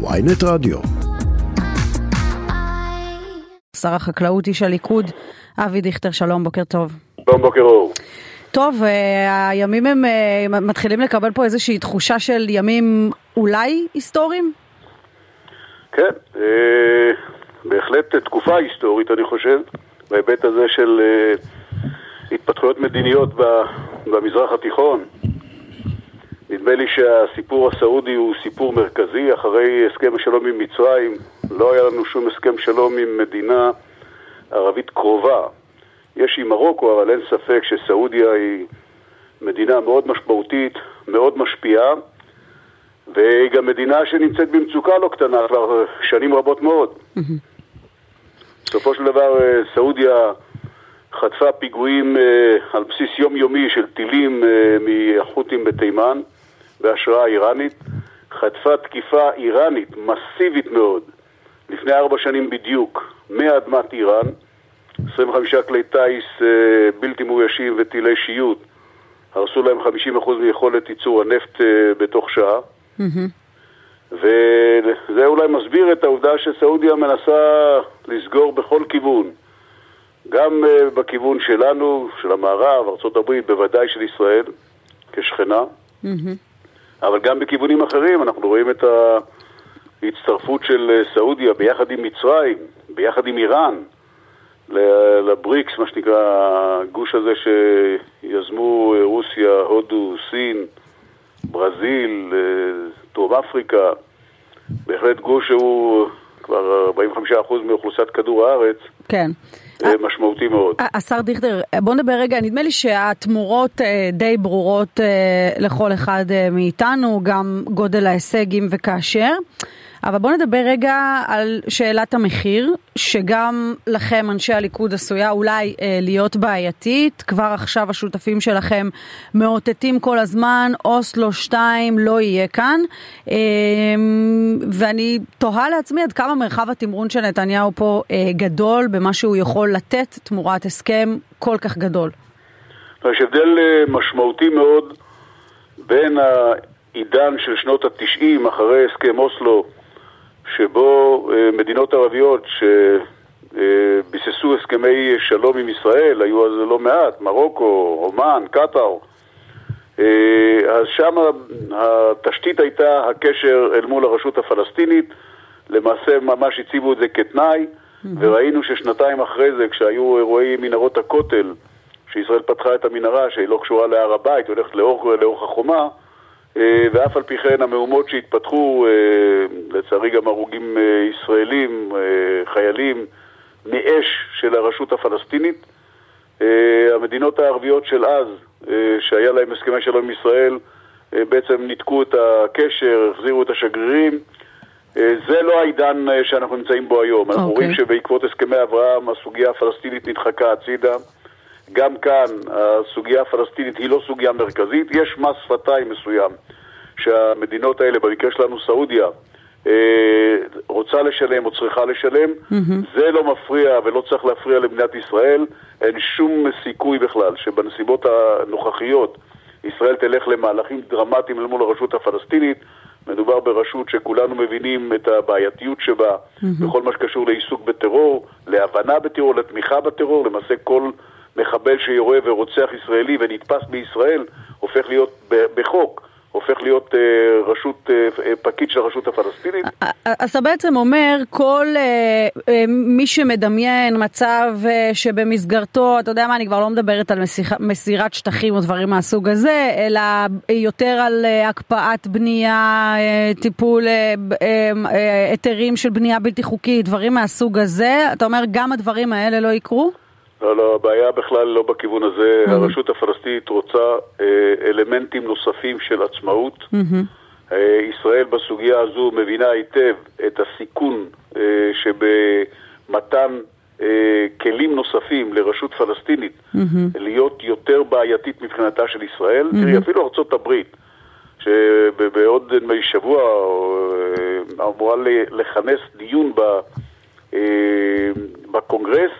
ויינט רדיו. שר החקלאות, איש הליכוד, אבי דיכטר, שלום, בוקר טוב. שלום, בוקר אור. טוב, אה, הימים הם אה, מתחילים לקבל פה איזושהי תחושה של ימים אולי היסטוריים? כן, אה, בהחלט תקופה היסטורית, אני חושב, בהיבט הזה של התפתחויות מדיניות במזרח התיכון. נדמה לי שהסיפור הסעודי הוא סיפור מרכזי. אחרי הסכם השלום עם מצרים, לא היה לנו שום הסכם שלום עם מדינה ערבית קרובה. יש עם מרוקו, אבל אין ספק שסעודיה היא מדינה מאוד משמעותית, מאוד משפיעה, והיא גם מדינה שנמצאת במצוקה לא קטנה כבר שנים רבות מאוד. בסופו של דבר סעודיה חטפה פיגועים אה, על בסיס יומיומי של טילים אה, מהחות'ים בתימן בהשראה איראנית, חטפה תקיפה איראנית מסיבית מאוד לפני ארבע שנים בדיוק מאדמת איראן, 25 כלי טיס אה, בלתי מאוישים וטילי שיוט הרסו להם 50% מיכולת ייצור הנפט בתוך שעה. וזה אולי מסביר את העובדה שסעודיה מנסה לסגור בכל כיוון גם uh, בכיוון שלנו, של המערב, ארה"ב, בוודאי של ישראל, כשכנה, mm-hmm. אבל גם בכיוונים אחרים, אנחנו רואים את ההצטרפות של אה, סעודיה ביחד עם מצרים, ביחד עם איראן, לבריקס, מה שנקרא, הגוש הזה שיזמו אה, רוסיה, הודו, סין, ברזיל, דרום אפריקה, בהחלט גוש שהוא כבר 45% מאוכלוסיית כדור הארץ. כן. אה, משמעותי מאוד. השר דיכטר, בוא נדבר רגע, נדמה לי שהתמורות אה, די ברורות אה, לכל אחד מאיתנו, גם גודל ההישג אם וכאשר. אבל בואו נדבר רגע על שאלת המחיר, שגם לכם, אנשי הליכוד, עשויה אולי אה, להיות בעייתית. כבר עכשיו השותפים שלכם מאותתים כל הזמן, אוסלו 2 לא יהיה כאן. אה, ואני תוהה לעצמי עד כמה מרחב התמרון של נתניהו פה אה, גדול במה שהוא יכול לתת תמורת הסכם כל כך גדול. יש הבדל אה, משמעותי מאוד בין העידן של שנות התשעים, אחרי הסכם אוסלו, שבו אה, מדינות ערביות שביססו הסכמי שלום עם ישראל, היו אז לא מעט, מרוקו, אומן, קטאר, אה, אז שם התשתית הייתה הקשר אל מול הרשות הפלסטינית, למעשה ממש הציבו את זה כתנאי, וראינו ששנתיים אחרי זה, כשהיו אירועי מנהרות הכותל, שישראל פתחה את המנהרה שהיא לא קשורה להר הבית, היא הולכת לאורך, לאורך החומה, אה, ואף על פי כן המהומות שהתפתחו, אה, לצערי גם הרוגים אה, ישראלים, חיילים, מאש של הרשות הפלסטינית. המדינות הערביות של אז, שהיה להם הסכמי שלום עם ישראל, בעצם ניתקו את הקשר, החזירו את השגרירים. זה לא העידן שאנחנו נמצאים בו היום. Okay. אנחנו אוקיי. רואים שבעקבות הסכמי אברהם הסוגיה הפלסטינית נדחקה הצידה. גם כאן הסוגיה הפלסטינית היא לא סוגיה מרכזית, יש מס שפתיים מסוים שהמדינות האלה, במקרה שלנו סעודיה, אה, רוצה לשלם או צריכה לשלם, mm-hmm. זה לא מפריע ולא צריך להפריע למדינת ישראל, אין שום סיכוי בכלל שבנסיבות הנוכחיות ישראל תלך למהלכים דרמטיים אל מול הרשות הפלסטינית. מדובר ברשות שכולנו מבינים את הבעייתיות שבה mm-hmm. בכל מה שקשור לעיסוק בטרור, להבנה בטרור, לתמיכה בטרור, למעשה כל מחבל שיורה ורוצח ישראלי ונתפס בישראל הופך להיות בחוק. הופך להיות אה, רשות, אה, פקיד של הרשות הפלסטינית. אז אתה בעצם אומר, כל אה, אה, מי שמדמיין מצב אה, שבמסגרתו, אתה יודע מה, אני כבר לא מדברת על מסיח, מסירת שטחים או דברים מהסוג הזה, אלא יותר על אה, הקפאת בנייה, אה, טיפול, אה, אה, אה, היתרים של בנייה בלתי חוקית, דברים מהסוג הזה, אתה אומר, גם הדברים האלה לא יקרו? לא, לא, הבעיה בכלל לא בכיוון הזה. Mm-hmm. הרשות הפלסטינית רוצה אה, אלמנטים נוספים של עצמאות. Mm-hmm. אה, ישראל בסוגיה הזו מבינה היטב את הסיכון אה, שבמתן אה, כלים נוספים לרשות פלסטינית mm-hmm. להיות יותר בעייתית מבחינתה של ישראל. Mm-hmm. תראי, אפילו ארצות הברית, שבעוד שבוע אמורה לכנס דיון ב, אה, בקונגרס,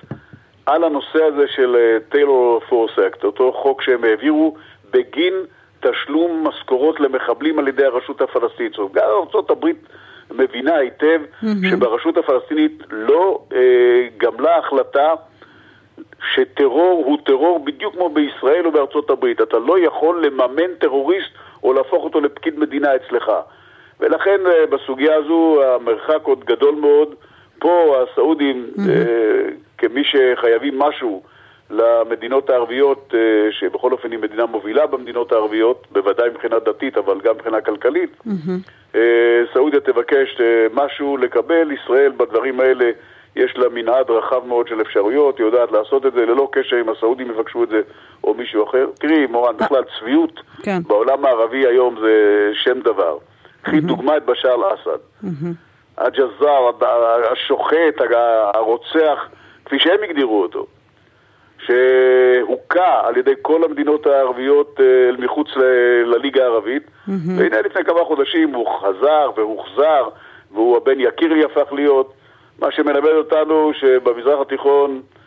על הנושא הזה של Taylor Force Act, אותו חוק שהם העבירו בגין תשלום משכורות למחבלים על ידי הרשות הפלסטינית. זאת אומרת, גם ארה"ב מבינה היטב אהמ. שברשות הפלסטינית לא אה, גמלה החלטה שטרור הוא טרור בדיוק כמו בישראל או בארצות הברית. אתה לא יכול לממן טרוריסט או להפוך אותו לפקיד מדינה אצלך. ולכן אה, בסוגיה הזו המרחק עוד גדול מאוד. פה הסעודים, mm-hmm. אה, כמי שחייבים משהו למדינות הערביות, אה, שבכל אופן היא מדינה מובילה במדינות הערביות, בוודאי מבחינה דתית, אבל גם מבחינה כלכלית, mm-hmm. סעודיה תבקש אה, משהו לקבל, ישראל בדברים האלה יש לה מנעד רחב מאוד של אפשרויות, היא יודעת לעשות את זה ללא קשר אם הסעודים יבקשו את זה או מישהו אחר. תראי, מורן, בכלל צביעות כן. בעולם הערבי היום זה שם דבר. קחי mm-hmm. דוגמא את בשאר אל-אסד. Mm-hmm. הג'זאר, השוחט, הרוצח, כפי שהם הגדירו אותו, שהוכה על ידי כל המדינות הערביות אל מחוץ לליגה הערבית, mm-hmm. והנה לפני כמה חודשים הוא חזר והוחזר, והוא הבן יקירי הפך להיות, מה שמלמד אותנו שבמזרח התיכון אה,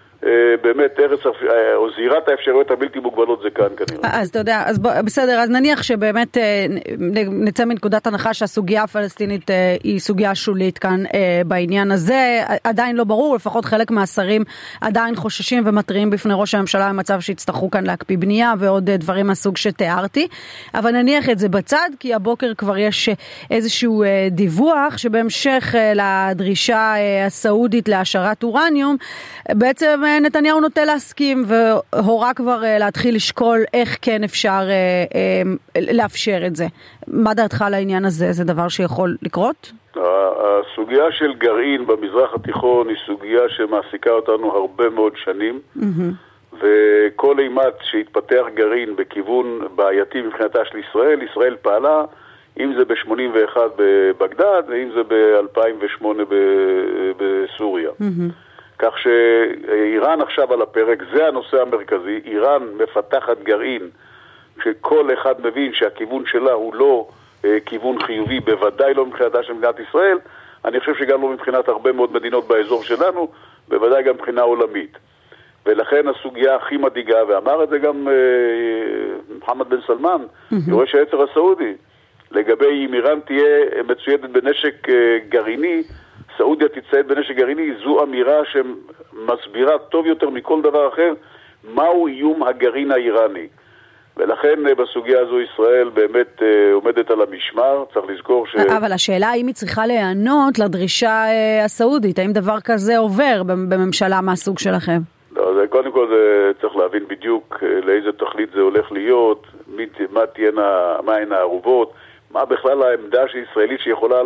באמת ארץ, אה, או זירת האפשרויות הבלתי מוגבלות זה כאן כנראה. אז אתה יודע, אז בוא, בסדר, אז נניח שבאמת אה, נצא מנקודת הנחה שהסוגיה הפלסטינית היא סוגיה שולית כאן בעניין הזה, עדיין לא ברור, לפחות חלק מהשרים עדיין חוששים ומתריעים בפני ראש הממשלה במצב שיצטרכו כאן להקפיא בנייה ועוד דברים מהסוג שתיארתי, אבל נניח את זה בצד, כי הבוקר כבר יש איזשהו דיווח שבהמשך לדרישה הסעודית להשארת אורניום, בעצם נתניהו נוטה להסכים והורה כבר אה, להתחיל לשקול איך כן אפשר אה, אה, לאפשר את זה. מה דעתך על העניין הזה? זה דבר שיכול לקרות? הסוגיה של גרעין במזרח התיכון היא סוגיה שמעסיקה אותנו הרבה מאוד שנים. וכל אימת שהתפתח גרעין בכיוון בעייתי מבחינתה של ישראל, ישראל פעלה, אם זה ב-81 בבגדד ואם זה ב-2008 בסוריה. Mm-hmm. כך שאיראן עכשיו על הפרק, זה הנושא המרכזי. איראן מפתחת גרעין, שכל אחד מבין שהכיוון שלה הוא לא אה, כיוון חיובי, בוודאי לא מבחינתה של מדינת ישראל. אני חושב שגם לא מבחינת הרבה מאוד מדינות באזור שלנו, בוודאי גם מבחינה עולמית. ולכן הסוגיה הכי מדאיגה, ואמר את זה גם אה, מוחמד בן סלמן, mm-hmm. יורש היצר הסעודי, לגבי אם איראן תהיה מצוידת בנשק אה, גרעיני, סעודיה תצטייד בנשק גרעיני, זו אמירה שמסבירה טוב יותר מכל דבר אחר מהו איום הגרעין האיראני. ולכן אה, בסוגיה הזו ישראל באמת אה, עומדת על המשמר, צריך לזכור ש... אבל השאלה האם היא צריכה להיענות לדרישה אה, הסעודית, האם דבר כזה עובר בממשלה מהסוג שלכם? לא, זה, קודם כל זה צריך להבין בדיוק לאיזה תכלית זה הולך להיות, מי, מה תהיינה, מה הן הערובות, מה בכלל העמדה הישראלית שיכולה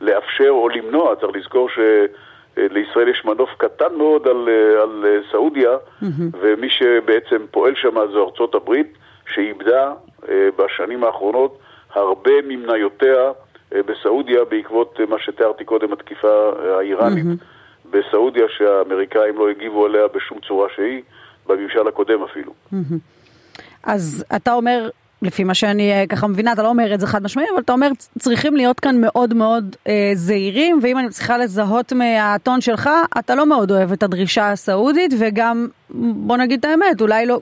לאפשר או למנוע. צריך לזכור שלישראל יש מנוף קטן מאוד על, על סעודיה, mm-hmm. ומי שבעצם פועל שם זו ארצות הברית, שאיבדה אה, בשנים האחרונות הרבה ממניותיה אה, בסעודיה בעקבות מה שתיארתי קודם, התקיפה האיראנית mm-hmm. בסעודיה, שהאמריקאים לא הגיבו עליה בשום צורה שהיא, בממשל הקודם אפילו. Mm-hmm. אז אתה אומר, לפי מה שאני אה, ככה מבינה, אתה לא אומר את זה חד משמעי, אבל אתה אומר צריכים להיות כאן מאוד מאוד אה, זהירים, ואם אני צריכה לזהות מהטון שלך, אתה לא מאוד אוהב את הדרישה הסעודית, וגם, בוא נגיד את האמת, אולי, לא,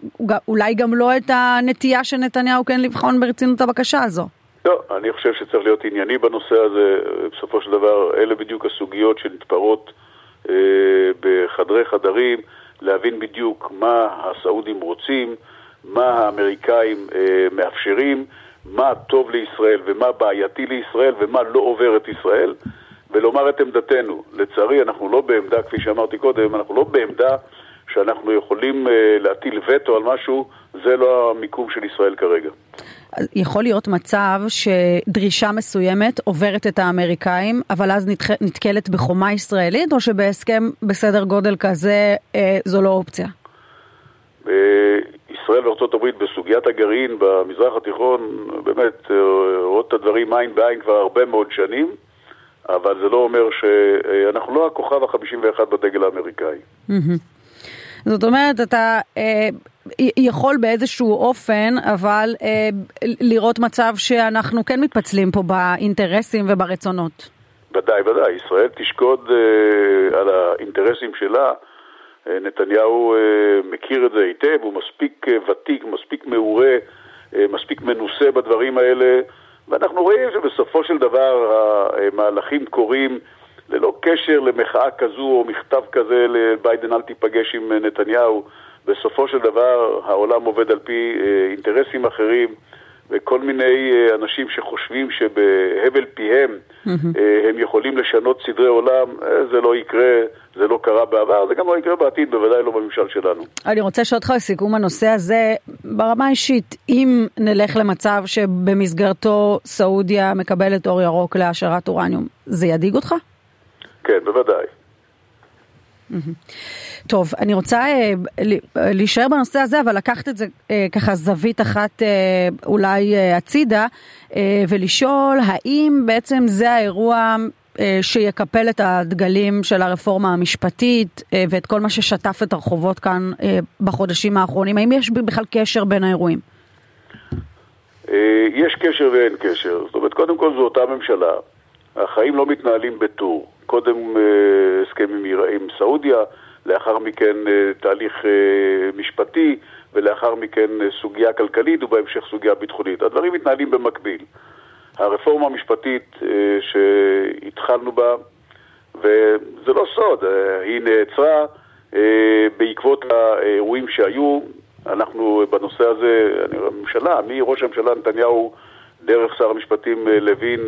אולי גם לא את הנטייה של נתניהו כן לבחון ברצינות הבקשה הזו. לא, אני חושב שצריך להיות ענייני בנושא הזה. בסופו של דבר, אלה בדיוק הסוגיות שנתפרות אה, בחדרי חדרים, להבין בדיוק מה הסעודים רוצים. מה האמריקאים אה, מאפשרים, מה טוב לישראל ומה בעייתי לישראל ומה לא עובר את ישראל, ולומר את עמדתנו. לצערי, אנחנו לא בעמדה, כפי שאמרתי קודם, אנחנו לא בעמדה שאנחנו יכולים אה, להטיל וטו על משהו, זה לא המיקום של ישראל כרגע. יכול להיות מצב שדרישה מסוימת עוברת את האמריקאים, אבל אז. נתקלת בחומה ישראלית, או שבהסכם בסדר גודל כזה אה, זו לא אופציה? ישראל וארצות הברית בסוגיית הגרעין במזרח התיכון באמת אה, רואות את הדברים עין בעין כבר הרבה מאוד שנים, אבל זה לא אומר שאנחנו לא הכוכב החמישים ואחד בדגל האמריקאי. זאת אומרת, אתה אה, יכול באיזשהו אופן, אבל אה, לראות מצב שאנחנו כן מתפצלים פה באינטרסים וברצונות. ודאי, ודאי. ישראל תשקוד אה, על האינטרסים שלה. אה, נתניהו אה, מכיר את זה היטב, הוא מספיק אה, ותיק, מספיק מעורה, מספיק מנוסה בדברים האלה, ואנחנו רואים שבסופו של דבר המהלכים קורים ללא קשר למחאה כזו או מכתב כזה לביידן אל תיפגש עם נתניהו. בסופו של דבר העולם עובד על פי אינטרסים אחרים. וכל מיני אה, אנשים שחושבים שבהבל פיהם mm-hmm. הם יכולים לשנות סדרי עולם, זה לא יקרה, זה לא קרה בעבר, זה גם לא יקרה בעתיד, בוודאי לא בממשל שלנו. אני רוצה לשאול אותך לסיכום הנושא הזה, ברמה האישית, אם נלך למצב שבמסגרתו סעודיה מקבלת אור ירוק להעשרת אורניום, זה ידאיג אותך? כן, בוודאי. טוב, אני רוצה אה, להישאר בנושא הזה, אבל לקחת את זה אה, ככה זווית אחת אה, אולי אה, הצידה, אה, ולשאול האם בעצם זה האירוע אה, שיקפל את הדגלים של הרפורמה המשפטית אה, ואת כל מה ששטף את הרחובות כאן אה, בחודשים האחרונים, האם יש בכלל קשר בין האירועים? אה, יש קשר ואין קשר. זאת אומרת, קודם כל זו אותה ממשלה. החיים לא מתנהלים בטור. קודם אה, הסכם עם סעודיה, לאחר מכן אה, תהליך אה, משפטי, ולאחר מכן סוגיה כלכלית ובהמשך סוגיה ביטחונית. הדברים מתנהלים במקביל. הרפורמה המשפטית שהתחלנו בה, וזה לא סוד, היא נעצרה בעקבות האירועים שהיו. אנחנו בנושא הזה, הממשלה, מראש הממשלה נתניהו דרך שר המשפטים לוין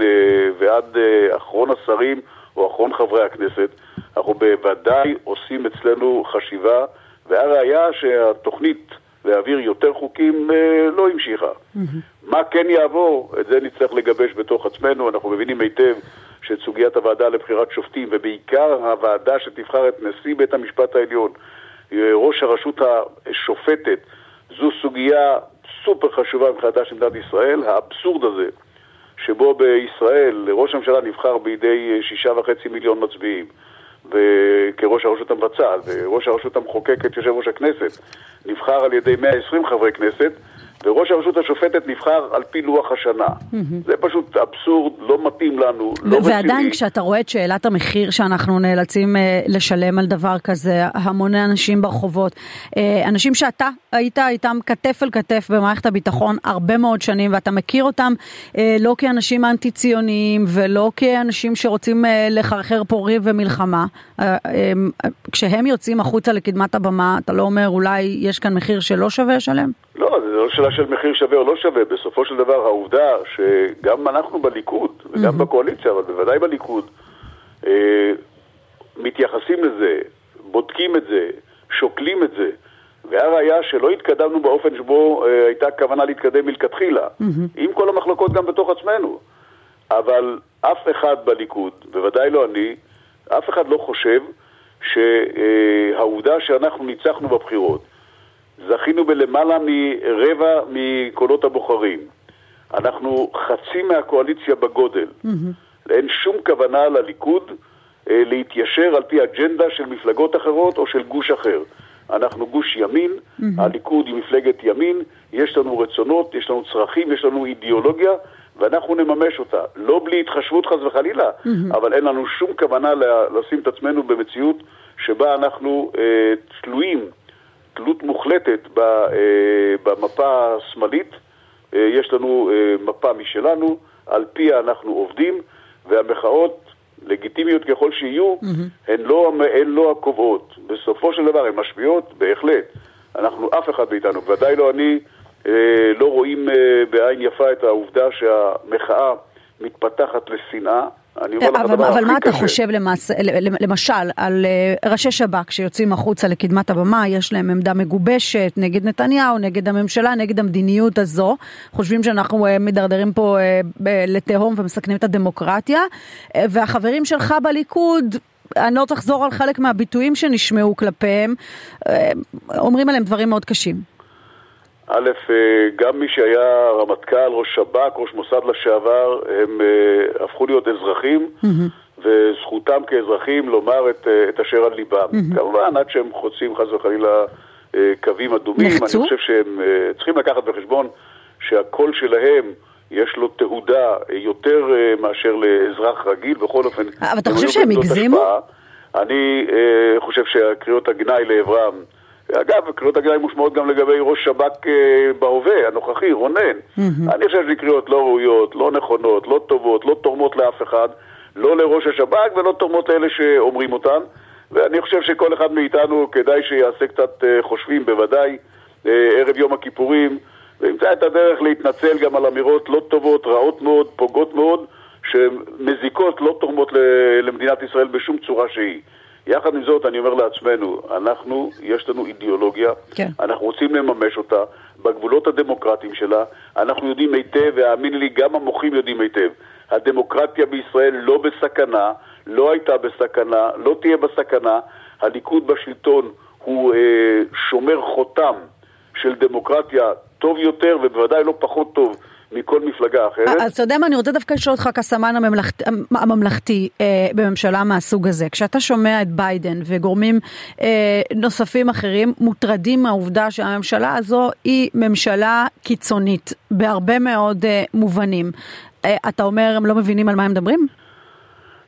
ועד אחרון השרים או אחרון חברי הכנסת, אנחנו בוודאי עושים אצלנו חשיבה, והראיה שהתוכנית להעביר יותר חוקים אה, לא המשיכה. Mm-hmm. מה כן יעבור, את זה נצטרך לגבש בתוך עצמנו, אנחנו מבינים היטב שאת סוגיית הוועדה לבחירת שופטים, ובעיקר הוועדה שתבחר את נשיא בית המשפט העליון, אה, ראש הרשות השופטת, זו סוגיה סופר חשובה מבחינתה של מדינת ישראל. האבסורד הזה שבו בישראל ראש הממשלה נבחר בידי שישה וחצי מיליון מצביעים כראש הרשות המבצעת, וראש הרשות המחוקקת, יושב ראש הכנסת, נבחר על ידי 120 חברי כנסת, וראש הרשות השופטת נבחר על פי לוח השנה. זה פשוט אבסורד, לא מתאים לנו, לא רציני. ועדיין כשאתה רואה את שאלת המחיר שאנחנו נאלצים אה, לשלם על דבר כזה, המוני אנשים ברחובות, אה, אנשים שאתה היית איתם כתף אל כתף במערכת הביטחון הרבה מאוד שנים, ואתה מכיר אותם אה, לא כאנשים אנטי ציוניים ולא כאנשים שרוצים לחרחר פה ריב ומלחמה, כשהם יוצאים החוצה לקדמת הבמה, אתה לא אומר אולי יש כאן מחיר שלא שווה לשלם? לא, זה לא שאלה של מחיר שווה או לא שווה. בסופו של דבר העובדה שגם אנחנו בליכוד, וגם mm-hmm. בקואליציה, אבל בוודאי בליכוד, אה, מתייחסים לזה, בודקים את זה, שוקלים את זה, והראיה שלא התקדמנו באופן שבו אה, הייתה כוונה להתקדם מלכתחילה, mm-hmm. עם כל המחלוקות גם בתוך עצמנו. אבל אף אחד בליכוד, בוודאי לא אני, אף אחד לא חושב שהעובדה שאנחנו ניצחנו בבחירות, זכינו בלמעלה מרבע מקולות הבוחרים. אנחנו חצי מהקואליציה בגודל. Mm-hmm. אין שום כוונה לליכוד אה, להתיישר על פי אג'נדה של מפלגות אחרות או של גוש אחר. אנחנו גוש ימין, mm-hmm. הליכוד היא מפלגת ימין, יש לנו רצונות, יש לנו צרכים, יש לנו אידיאולוגיה, ואנחנו נממש אותה. לא בלי התחשבות חס וחלילה, mm-hmm. אבל אין לנו שום כוונה לשים את עצמנו במציאות שבה אנחנו אה, תלויים תלות מוחלטת אה, במפה השמאלית. אה, יש לנו אה, מפה משלנו, על פיה אנחנו עובדים, והמחאות, לגיטימיות ככל שיהיו, mm-hmm. הן, לא, הן לא הקובעות. בסופו של דבר הן משפיעות, בהחלט. אנחנו, אף אחד מאיתנו, ודאי לא אני, לא רואים בעין יפה את העובדה שהמחאה מתפתחת לשנאה. לך אבל, אבל מה אתה חושב למעשה, למשל על אה, ראשי שב"כ שיוצאים החוצה לקדמת הבמה, יש להם עמדה מגובשת נגד נתניהו, נגד הממשלה, נגד המדיניות הזו, חושבים שאנחנו אה, מדרדרים פה אה, לתהום ומסכנים את הדמוקרטיה, והחברים שלך בליכוד אני לא צריך לחזור על חלק מהביטויים שנשמעו כלפיהם, אומרים עליהם דברים מאוד קשים. א', אה, גם מי שהיה רמטכ"ל, ראש שב"כ, ראש מוסד לשעבר, הם uh, הפכו להיות אזרחים, mm-hmm. וזכותם כאזרחים לומר את, uh, את אשר על ליבם. Mm-hmm. כמובן, עד שהם חוצים חס וחלילה קווים אדומים, נחצו? אני חושב שהם צריכים לקחת בחשבון שהקול שלהם יש לו תהודה יותר מאשר לאזרח רגיל, בכל אופן. אבל אתה חושב שהם הגזימו? אני חושב שהקריאות הגנאי לעברם אגב, קריאות הגנאי מושמעות גם לגבי ראש שב"כ אה, בהווה, הנוכחי, רונן. Mm-hmm. אני חושב שזה קריאות לא ראויות, לא נכונות, לא טובות, לא תורמות לאף אחד, לא לראש השב"כ ולא תורמות לאלה שאומרים אותן. ואני חושב שכל אחד מאיתנו כדאי שיעשה קצת אה, חושבים, בוודאי, אה, ערב יום הכיפורים, וימצא את הדרך להתנצל גם על אמירות לא טובות, רעות מאוד, פוגעות מאוד, שמזיקות, לא תורמות למדינת ישראל בשום צורה שהיא. יחד עם זאת, אני אומר לעצמנו, אנחנו, יש לנו אידיאולוגיה, כן. אנחנו רוצים לממש אותה בגבולות הדמוקרטיים שלה, אנחנו יודעים היטב, והאמיני לי, גם המוחים יודעים היטב. הדמוקרטיה בישראל לא בסכנה, לא הייתה בסכנה, לא תהיה בסכנה. הליכוד בשלטון הוא אה, שומר חותם של דמוקרטיה טוב יותר ובוודאי לא פחות טוב מכל מפלגה אחרת. אז אתה יודע מה, אני רוצה דווקא לשאול אותך כסמן הממלכתי, הממלכתי אה, בממשלה מהסוג הזה. כשאתה שומע את ביידן וגורמים אה, נוספים אחרים מוטרדים מהעובדה שהממשלה הזו היא ממשלה קיצונית בהרבה מאוד אה, מובנים. אה, אתה אומר הם לא מבינים על מה הם מדברים?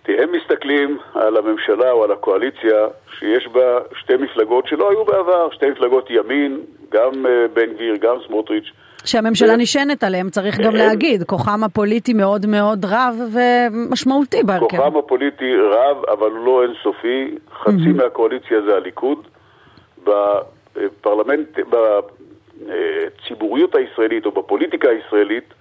תראה, הם מסתכלים על הממשלה או על הקואליציה שיש בה שתי מפלגות שלא היו בעבר, שתי מפלגות ימין, גם אה, בן גביר, גם סמוטריץ'. שהממשלה נשענת עליהם, צריך גם להגיד, כוחם הפוליטי מאוד מאוד רב ומשמעותי בהרכב. כוחם הפוליטי רב, אבל הוא לא אינסופי. חצי מהקואליציה זה הליכוד. בפרלמנט, בציבוריות הישראלית או בפוליטיקה הישראלית,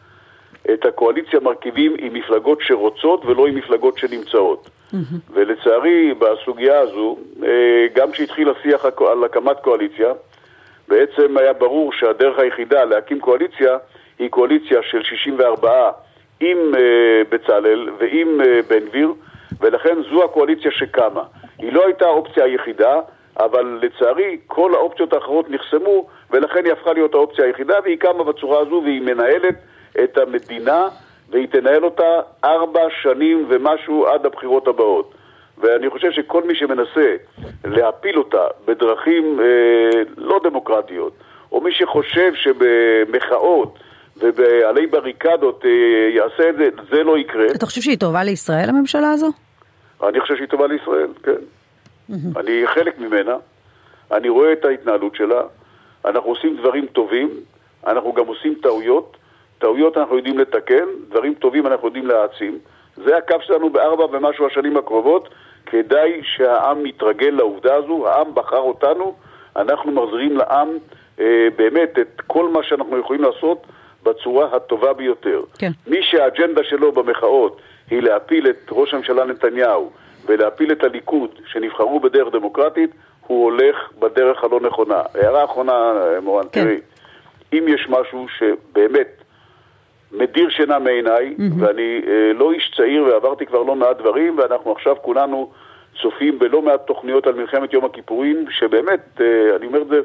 את הקואליציה מרכיבים עם מפלגות שרוצות ולא עם מפלגות שנמצאות. ולצערי, בסוגיה הזו, אה, גם כשהתחיל השיח על הקמת קואליציה, בעצם היה ברור שהדרך היחידה להקים קואליציה היא קואליציה של 64 עם uh, בצלאל ועם uh, בן גביר, ולכן זו הקואליציה שקמה. היא לא הייתה האופציה היחידה, אבל לצערי כל האופציות האחרות נחסמו, ולכן היא הפכה להיות האופציה היחידה, והיא קמה בצורה הזו והיא מנהלת את המדינה, והיא תנהל אותה ארבע שנים ומשהו עד הבחירות הבאות. ואני חושב שכל מי שמנסה להפיל אותה בדרכים אה, לא דמוקרטיות, או מי שחושב שבמחאות ובעלי בריקדות אה, יעשה את זה, זה לא יקרה. אתה חושב שהיא טובה לישראל, הממשלה הזו? אני חושב שהיא טובה לישראל, כן. Mm-hmm. אני חלק ממנה, אני רואה את ההתנהלות שלה, אנחנו עושים דברים טובים, אנחנו גם עושים טעויות, טעויות אנחנו יודעים לתקן, דברים טובים אנחנו יודעים להעצים. זה הקו שלנו בארבע ומשהו השנים הקרובות, כדאי שהעם יתרגל לעובדה הזו, העם בחר אותנו, אנחנו מחזירים לעם אה, באמת את כל מה שאנחנו יכולים לעשות בצורה הטובה ביותר. כן. מי שהאג'נדה שלו במחאות היא להפיל את ראש הממשלה נתניהו ולהפיל את הליכוד שנבחרו בדרך דמוקרטית, הוא הולך בדרך הלא נכונה. הערה אחרונה, אה, מורן, כן. תראי, אם יש משהו שבאמת מדיר שינה מעיניי, mm-hmm. ואני אה, לא איש צעיר ועברתי כבר לא מעט דברים, ואנחנו עכשיו כולנו צופים בלא מעט תוכניות על מלחמת יום הכיפורים, שבאמת, אה, אני אומר את זה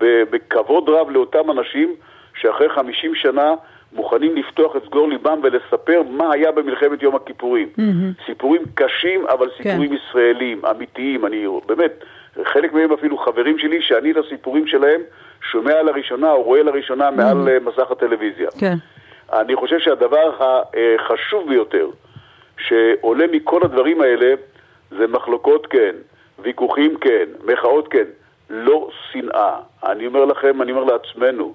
בכבוד רב לאותם אנשים שאחרי 50 שנה מוכנים לפתוח את סגור ליבם ולספר מה היה במלחמת יום הכיפורים. Mm-hmm. סיפורים קשים, אבל כן. סיפורים כן. ישראלים, אמיתיים. אני באמת, חלק מהם אפילו חברים שלי, שאני את הסיפורים שלהם שומע לראשונה או רואה לראשונה mm-hmm. מעל אה, מסך הטלוויזיה. כן. אני חושב שהדבר החשוב ביותר שעולה מכל הדברים האלה זה מחלוקות כן, ויכוחים כן, מחאות כן, לא שנאה. אני אומר לכם, אני אומר לעצמנו,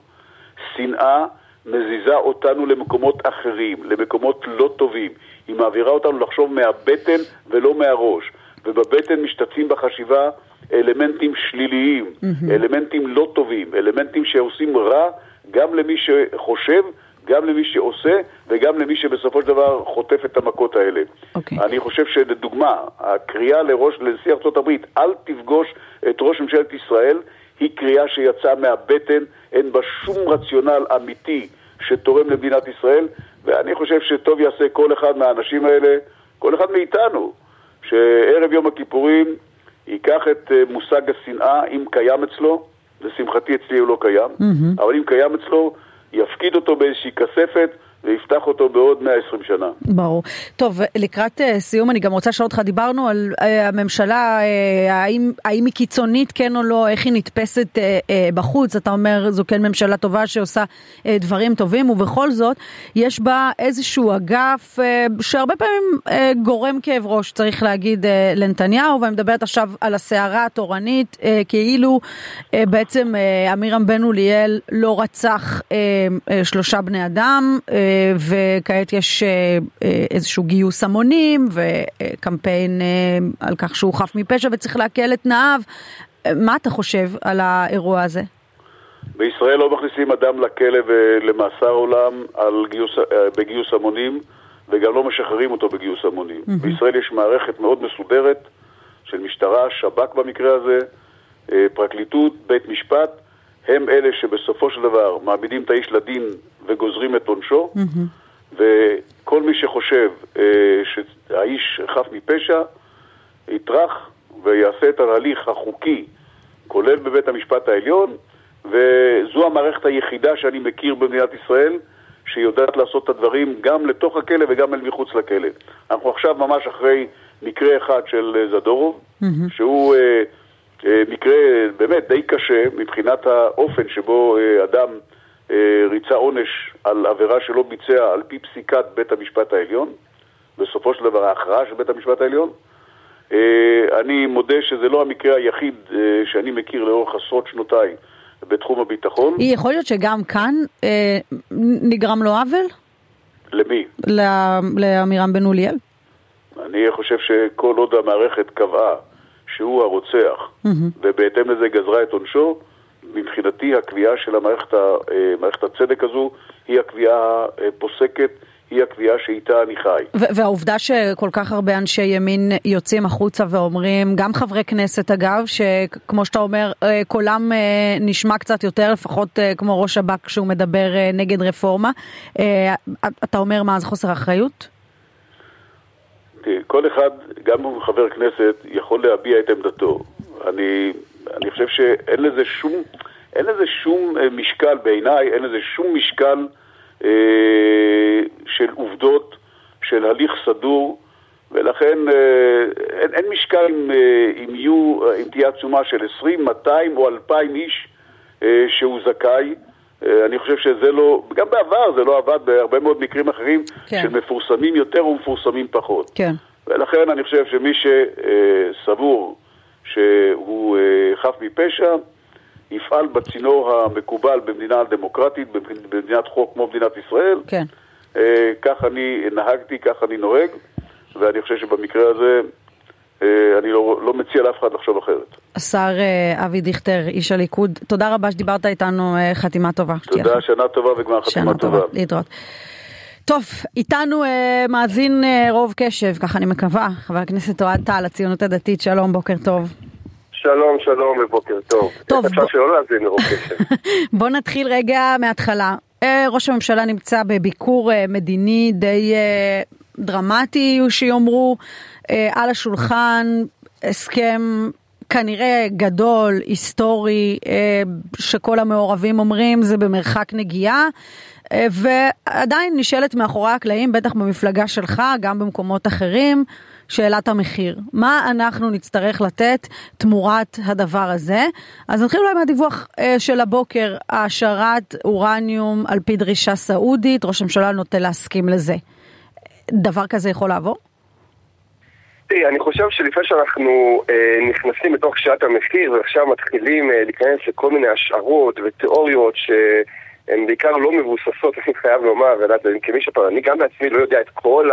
שנאה מזיזה אותנו למקומות אחרים, למקומות לא טובים. היא מעבירה אותנו לחשוב מהבטן ולא מהראש. ובבטן משתתפים בחשיבה אלמנטים שליליים, mm-hmm. אלמנטים לא טובים, אלמנטים שעושים רע גם למי שחושב גם למי שעושה וגם למי שבסופו של דבר חוטף את המכות האלה. Okay. אוקיי. אני חושב שלדוגמה, הקריאה לראש, לנשיא הברית, אל תפגוש את ראש ממשלת ישראל, היא קריאה שיצאה מהבטן, אין בה שום רציונל אמיתי שתורם למדינת ישראל, ואני חושב שטוב יעשה כל אחד מהאנשים האלה, כל אחד מאיתנו, שערב יום הכיפורים ייקח את אה, מושג השנאה, אם קיים אצלו, לשמחתי אצלי הוא לא קיים, mm-hmm. אבל אם קיים אצלו, יפקיד אותו באיזושהי כספת ויפתח אותו בעוד 120 שנה. ברור. טוב, לקראת uh, סיום אני גם רוצה לשאול אותך, דיברנו על uh, הממשלה, uh, האם, האם היא קיצונית כן או לא, איך היא נתפסת בחוץ, אתה אומר זו כן ממשלה טובה שעושה דברים טובים, ובכל זאת יש בה איזשהו אגף שהרבה פעמים גורם כאב ראש, צריך להגיד, לנתניהו, ואני מדברת עכשיו על הסערה התורנית, כאילו בעצם עמירם בן אוליאל לא רצח שלושה בני אדם, וכעת יש אה, אה, איזשהו גיוס המונים וקמפיין אה, על כך שהוא חף מפשע וצריך לעכל את תנאיו. מה אתה חושב על האירוע הזה? בישראל לא מכניסים אדם לכלא ולמאסר עולם על גיוס, בגיוס המונים וגם לא משחררים אותו בגיוס המונים. Mm-hmm. בישראל יש מערכת מאוד מסודרת של משטרה, שב"כ במקרה הזה, פרקליטות, בית משפט, הם אלה שבסופו של דבר מעמידים את האיש לדין וגוזרים את עונשו, mm-hmm. וכל מי שחושב אה, שהאיש חף מפשע, יטרח ויעשה את ההליך החוקי, כולל בבית המשפט העליון, וזו המערכת היחידה שאני מכיר במדינת ישראל, שיודעת לעשות את הדברים גם לתוך הכלא וגם אל מחוץ לכלא. אנחנו עכשיו ממש אחרי מקרה אחד של זדורוב, mm-hmm. שהוא אה, אה, מקרה באמת די קשה מבחינת האופן שבו אה, אדם אה, ריצה עונש על עבירה שלא ביצע על פי פסיקת בית המשפט העליון, בסופו של דבר ההכרעה של בית המשפט העליון. אה, אני מודה שזה לא המקרה היחיד אה, שאני מכיר לאורך עשרות שנותיי בתחום הביטחון. יכול להיות שגם כאן נגרם לו עוול? למי? לעמירם בן אוליאל? אני חושב שכל עוד המערכת קבעה שהוא הרוצח, mm-hmm. ובהתאם לזה גזרה את עונשו, מבחינתי הקביעה של המערכת, אה, מערכת הצדק הזו היא הקביעה הפוסקת, היא הקביעה שאיתה אני חי. והעובדה שכל כך הרבה אנשי ימין יוצאים החוצה ואומרים, גם חברי כנסת אגב, שכמו שאתה אומר, אה, קולם אה, נשמע קצת יותר, לפחות כמו ראש שב"כ כשהוא מדבר נגד רפורמה, אתה אומר מה, זה חוסר אחריות? כל אחד, גם הוא חבר כנסת, יכול להביע את עמדתו. אני אני חושב שאין לזה שום, אין לזה שום אה, משקל בעיניי, אין לזה שום משקל אה, של עובדות, של הליך סדור, ולכן אה, אין, אין משקל אם, אה, אם, יהיו, אם תהיה עצומה של 20, 200 או 2,000 איש אה, שהוא זכאי. אה, אני חושב שזה לא, גם בעבר זה לא עבד בהרבה מאוד מקרים אחרים כן. של מפורסמים יותר ומפורסמים פחות. כן. ולכן אני חושב שמי שסבור שהוא אה, חף מפשע, יפעל בצינור המקובל במדינה דמוקרטית, במדינת חוק כמו מדינת ישראל. כן. אה, כך אני נהגתי, כך אני נוהג, ואני חושב שבמקרה הזה אני לא, לא מציע לאף אחד לחשוב אחרת. השר אבי דיכטר, איש הליכוד, תודה רבה שדיברת איתנו, חתימה טובה. תודה, שנה טובה וגמר חתימה טובה. טובה, להתראות. טוב, איתנו אה, מאזין אה, רוב קשב, ככה אני מקווה, חבר הכנסת אוהד טל, הציונות הדתית, שלום, בוקר טוב. שלום, שלום ובוקר טוב. טוב. אפשר שלא להאזין לרוב קשב. בוא נתחיל רגע מההתחלה. אה, ראש הממשלה נמצא בביקור אה, מדיני די אה, דרמטי, שיאמרו, אה, על השולחן, הסכם כנראה גדול, היסטורי, אה, שכל המעורבים אומרים זה במרחק נגיעה. אה, ועדיין נשאלת מאחורי הקלעים, בטח במפלגה שלך, גם במקומות אחרים, שאלת המחיר. מה אנחנו נצטרך לתת תמורת הדבר הזה? אז נתחיל אולי מהדיווח אה, של הבוקר, העשרת אורניום על פי דרישה סעודית, ראש הממשלה נוטה להסכים לזה. דבר כזה יכול לעבור? אני חושב שלפני שאנחנו אה, נכנסים לתוך שאלת המחיר ועכשיו מתחילים אה, להיכנס לכל מיני השערות ותיאוריות ש... הן בעיקר לא מבוססות, אני חייב לומר, כמי שפעם, אני גם בעצמי לא יודע את כל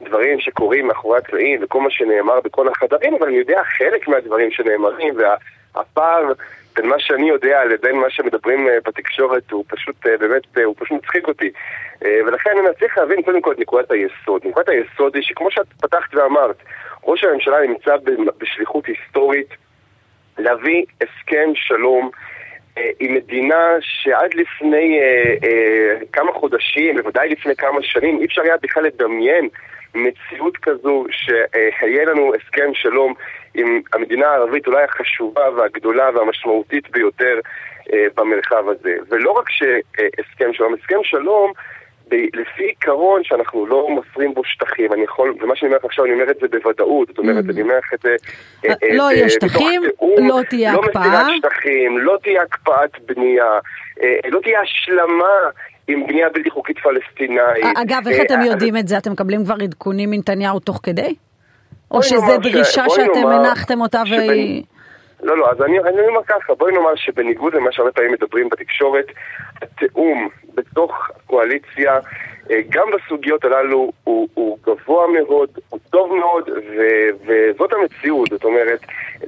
הדברים שקורים מאחורי הקלעים וכל מה שנאמר בכל החדרים, אבל אני יודע חלק מהדברים שנאמרים, והפער בין מה שאני יודע לבין מה שמדברים אה, בתקשורת הוא פשוט, אה, באמת, אה, הוא פשוט מצחיק אותי. ולכן אני צריך להבין קודם כל את נקודת היסוד. נקודת היסוד היא שכמו שאת פתחת ואמרת, ראש הממשלה נמצא בשליחות היסטורית להביא הסכם שלום היא מדינה שעד לפני אה, אה, כמה חודשים, בוודאי לפני כמה שנים, אי אפשר היה בכלל לדמיין מציאות כזו שיהיה לנו הסכם שלום עם המדינה הערבית אולי החשובה והגדולה והמשמעותית ביותר אה, במרחב הזה. ולא רק שהסכם שלום, הסכם שלום לפי עיקרון שאנחנו לא מוסרים בו שטחים, אני יכול, ומה שאני אומר לך עכשיו, אני אומר את זה בוודאות, זאת אומרת, Mm. אני אומר לך את זה... אה, אה, לא אה, יהיה מתוך שטחים, לא תהיה לא הקפאה. מסירת שטחים, לא תהיה הקפאת בנייה, לא תהיה השלמה עם בנייה בלתי חוקית פלסטינאית. אגב, איך אתם יודעים את זה? אתם מקבלים כבר עדכונים מנתניהו תוך כדי? או בואי שזה נאמר ש- דרישה שאתם הנחתם אותה והיא... לא, לא, אז אני, אני אומר ככה, בואי נאמר שבניגוד למה שהרבה פעמים מדברים בתקשורת, התיאום בתוך הקואליציה, אה, גם בסוגיות הללו, הוא, הוא גבוה מאוד, הוא טוב מאוד, ו, וזאת המציאות. זאת אומרת,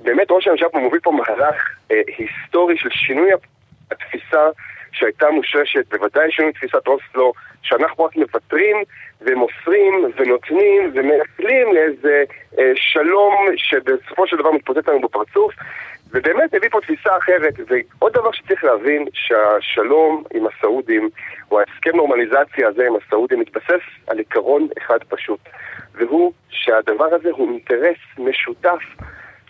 באמת ראש הממשלה פה מוביל פה מהלך אה, היסטורי של שינוי התפיסה שהייתה מושרשת, בוודאי שינוי תפיסת אוסלו, שאנחנו רק מוותרים ומוסרים ונותנים ומייחלים לאיזה אה, שלום שבסופו של דבר מתפוצץ לנו בפרצוף. ובאמת הביא פה תפיסה אחרת ועוד דבר שצריך להבין שהשלום עם הסעודים או ההסכם נורמליזציה הזה עם הסעודים מתבסס על עיקרון אחד פשוט והוא שהדבר הזה הוא אינטרס משותף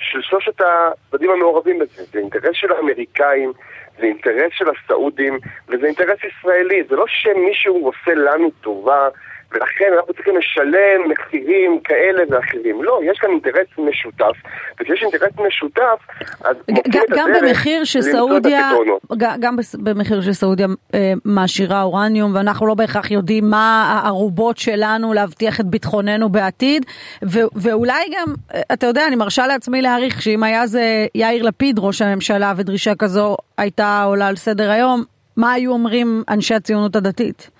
של שלושת הצדדים המעורבים בזה זה אינטרס של האמריקאים זה אינטרס של הסעודים, וזה אינטרס ישראלי. זה לא שמישהו עושה לנו טובה, ולכן אנחנו צריכים לשלם מחירים כאלה ואחרים. לא, יש כאן אינטרס משותף, וכשיש אינטרס משותף, אז מוצאים את גם הדרך במחיר שסעודיה, גם במחיר שסעודיה אה, מעשירה אורניום, ואנחנו לא בהכרח יודעים מה הערובות שלנו להבטיח את ביטחוננו בעתיד, ו- ואולי גם, אה, אתה יודע, אני מרשה לעצמי להעריך שאם היה זה יאיר לפיד ראש הממשלה ודרישה כזו הייתה עולה על סדר היום, מה היו אומרים אנשי הציונות הדתית?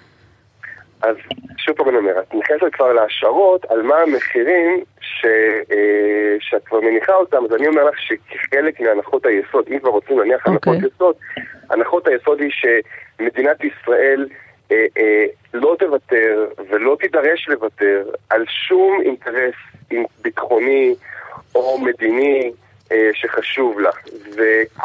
אז שוב פעם אני אומר, את נכנסת כבר להשערות על מה המחירים ש, אה, שאת כבר מניחה אותם, אז אני אומר לך שכחלק מהנחות היסוד, אם כבר רוצים להניח אוקיי. הנחות יסוד, הנחות היסוד היא שמדינת ישראל אה, אה, לא תוותר ולא תידרש לוותר על שום אינטרס ביטחוני או מדיני אה, שחשוב לה. וכל